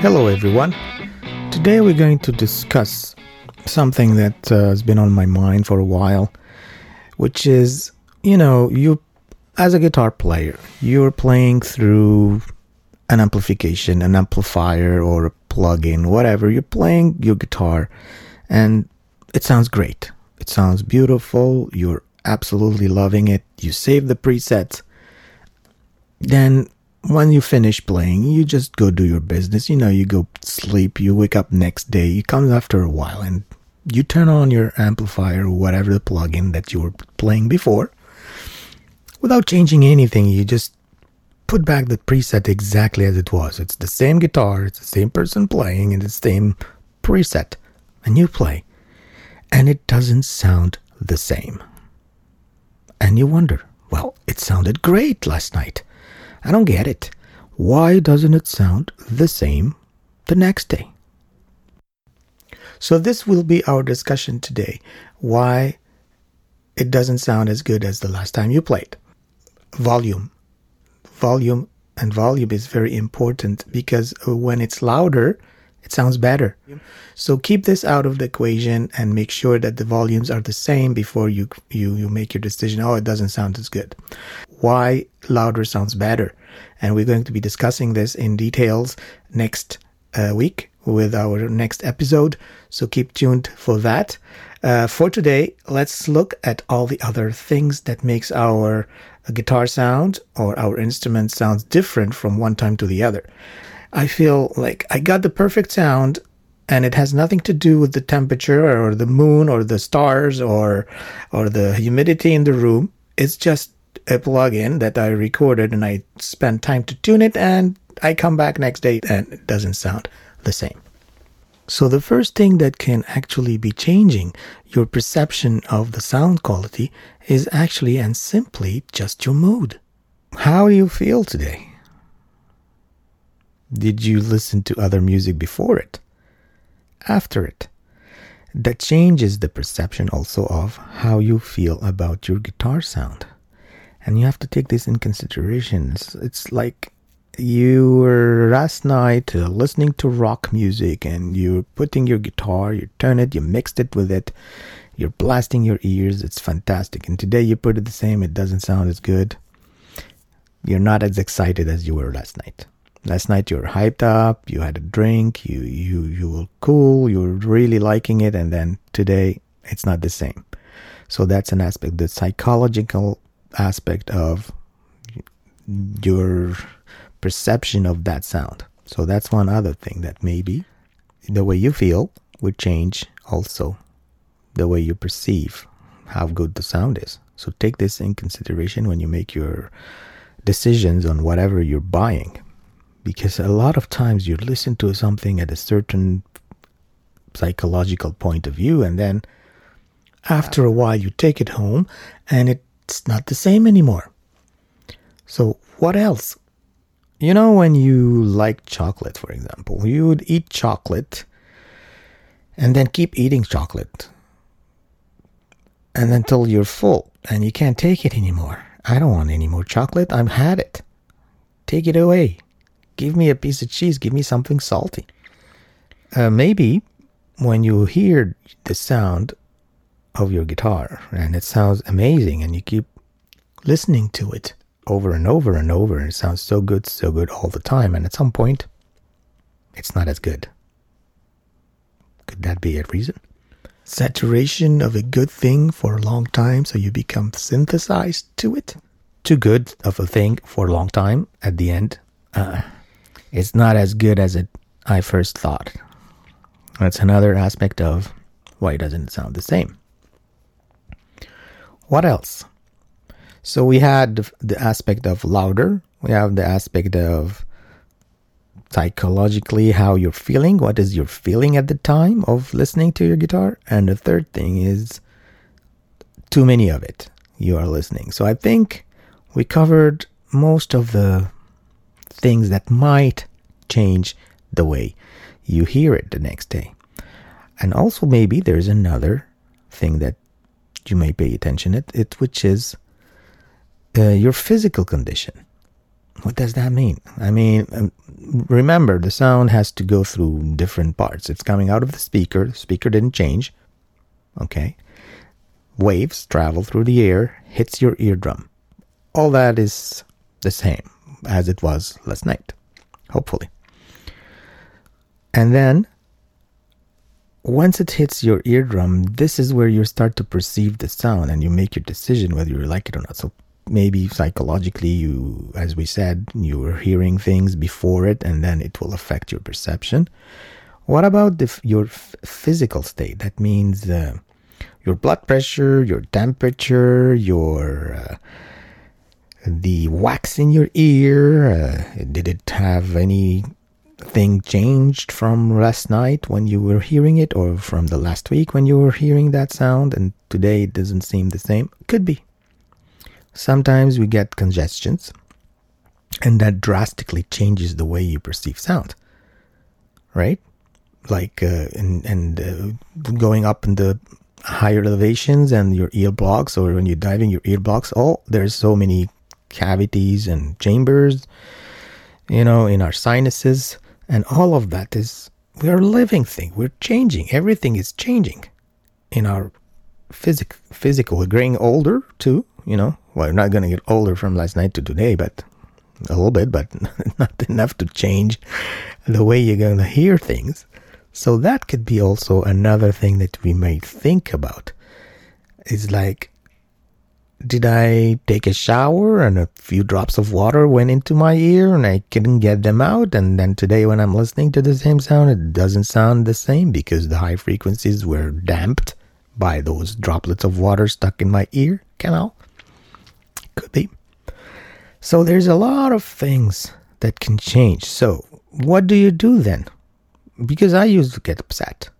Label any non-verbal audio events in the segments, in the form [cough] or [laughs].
Hello, everyone. Today we're going to discuss something that uh, has been on my mind for a while, which is, you know, you as a guitar player, you're playing through an amplification, an amplifier, or a plug-in, whatever. You're playing your guitar, and it sounds great. It sounds beautiful. You're absolutely loving it. You save the presets. Then when you finish playing, you just go do your business. You know, you go sleep, you wake up next day, you come after a while and you turn on your amplifier or whatever the plugin that you were playing before. Without changing anything, you just put back the preset exactly as it was. It's the same guitar, it's the same person playing, and the same preset. And you play. And it doesn't sound the same. And you wonder, well, it sounded great last night. I don't get it. Why doesn't it sound the same the next day? So, this will be our discussion today. Why it doesn't sound as good as the last time you played. Volume. Volume and volume is very important because when it's louder, it sounds better. So keep this out of the equation and make sure that the volumes are the same before you you you make your decision. Oh, it doesn't sound as good. Why louder sounds better? And we're going to be discussing this in details next uh, week with our next episode. So keep tuned for that. Uh, for today, let's look at all the other things that makes our guitar sound or our instrument sounds different from one time to the other. I feel like I got the perfect sound and it has nothing to do with the temperature or the moon or the stars or or the humidity in the room. It's just a plug-in that I recorded and I spent time to tune it and I come back next day and it doesn't sound the same. So the first thing that can actually be changing your perception of the sound quality is actually and simply just your mood. How do you feel today? Did you listen to other music before it? After it? That changes the perception also of how you feel about your guitar sound. And you have to take this in consideration. It's, it's like you were last night uh, listening to rock music and you're putting your guitar, you turn it, you mixed it with it, you're blasting your ears. It's fantastic. And today you put it the same, it doesn't sound as good. You're not as excited as you were last night. Last night you were hyped up, you had a drink, you you you were cool, you were really liking it, and then today it's not the same. So that's an aspect, the psychological aspect of your perception of that sound. So that's one other thing that maybe the way you feel would change also the way you perceive how good the sound is. So take this in consideration when you make your decisions on whatever you're buying because a lot of times you listen to something at a certain psychological point of view and then after a while you take it home and it's not the same anymore. So what else? You know when you like chocolate for example you would eat chocolate and then keep eating chocolate and until you're full and you can't take it anymore. I don't want any more chocolate. I've had it. Take it away Give me a piece of cheese. Give me something salty. Uh, maybe when you hear the sound of your guitar and it sounds amazing and you keep listening to it over and over and over and it sounds so good, so good all the time. And at some point, it's not as good. Could that be a reason? Saturation of a good thing for a long time so you become synthesized to it? Too good of a thing for a long time at the end? Uh, it's not as good as it I first thought. That's another aspect of why it doesn't sound the same. What else? So we had the aspect of louder. We have the aspect of psychologically how you're feeling. What is your feeling at the time of listening to your guitar? And the third thing is too many of it you are listening. So I think we covered most of the things that might change the way you hear it the next day. And also, maybe there's another thing that you may pay attention at it, which is uh, your physical condition. What does that mean? I mean, um, remember the sound has to go through different parts. It's coming out of the speaker. The speaker didn't change. Okay. Waves travel through the air, hits your eardrum. All that is the same as it was last night, hopefully. And then once it hits your eardrum, this is where you start to perceive the sound and you make your decision whether you like it or not. So maybe psychologically, you, as we said, you were hearing things before it and then it will affect your perception. What about the, your physical state? That means uh, your blood pressure, your temperature, your. Uh, the wax in your ear, uh, did it have anything changed from last night when you were hearing it or from the last week when you were hearing that sound and today it doesn't seem the same? Could be. Sometimes we get congestions and that drastically changes the way you perceive sound. Right? Like uh, and and uh, going up in the higher elevations and your ear blocks or when you're diving your ear blocks, oh, there's so many cavities and chambers you know in our sinuses and all of that is, we are living thing. We're changing. Everything is changing in our physic, physical. We're growing older too, you know. Well, we're not going to get older from last night to today, but a little bit, but [laughs] not enough to change the way you're going to hear things. So that could be also another thing that we may think about. It's like did I take a shower and a few drops of water went into my ear and I couldn't get them out? And then today, when I'm listening to the same sound, it doesn't sound the same because the high frequencies were damped by those droplets of water stuck in my ear canal. Could be. So there's a lot of things that can change. So what do you do then? Because I used to get upset.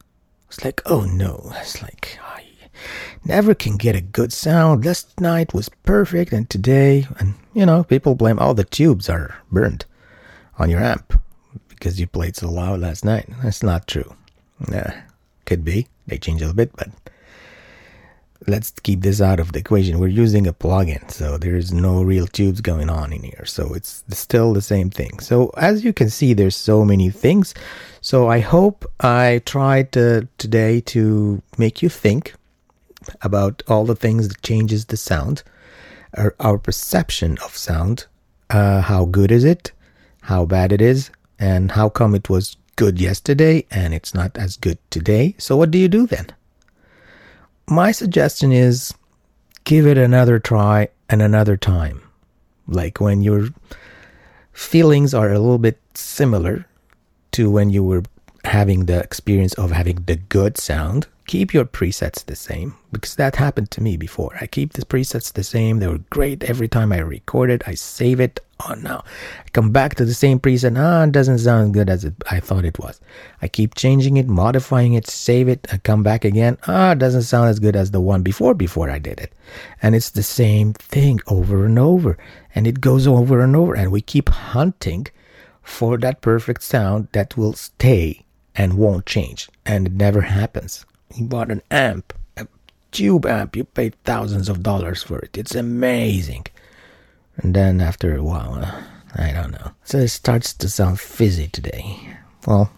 It's like, oh no. It's like, never can get a good sound. Last night was perfect, and today, and you know, people blame all the tubes are burned on your amp because you played so loud last night. That's not true. Yeah, could be. They change a little bit, but let's keep this out of the equation. We're using a plugin, so there's no real tubes going on in here. So it's still the same thing. So as you can see, there's so many things. So I hope I tried to, today to make you think about all the things that changes the sound, our, our perception of sound, uh, how good is it, how bad it is, and how come it was good yesterday and it's not as good today. So what do you do then? My suggestion is give it another try and another time. Like when your feelings are a little bit similar to when you were having the experience of having the good sound keep your presets the same because that happened to me before. I keep the presets the same. They were great every time I record it. I save it. Oh no. I come back to the same preset. Ah, it doesn't sound good as it, I thought it was. I keep changing it, modifying it, save it, I come back again. Ah, it doesn't sound as good as the one before before I did it. And it's the same thing over and over. And it goes over and over. And we keep hunting for that perfect sound that will stay and won't change. And it never happens. He bought an amp, a tube amp. You paid thousands of dollars for it. It's amazing. And then after a while, uh, I don't know. So it starts to sound fizzy today. Well,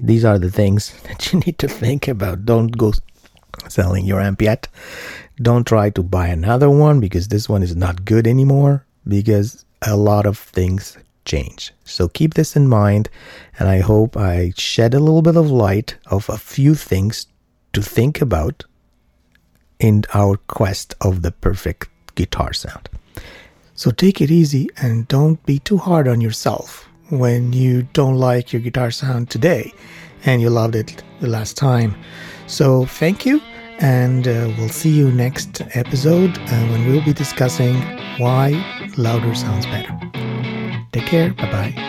these are the things [laughs] that you need to think about. Don't go selling your amp yet. Don't try to buy another one because this one is not good anymore because a lot of things change. So keep this in mind, and I hope I shed a little bit of light of a few things to think about in our quest of the perfect guitar sound. So take it easy and don't be too hard on yourself when you don't like your guitar sound today and you loved it the last time. So thank you, and uh, we'll see you next episode uh, when we'll be discussing why louder sounds better. Take care. Bye bye.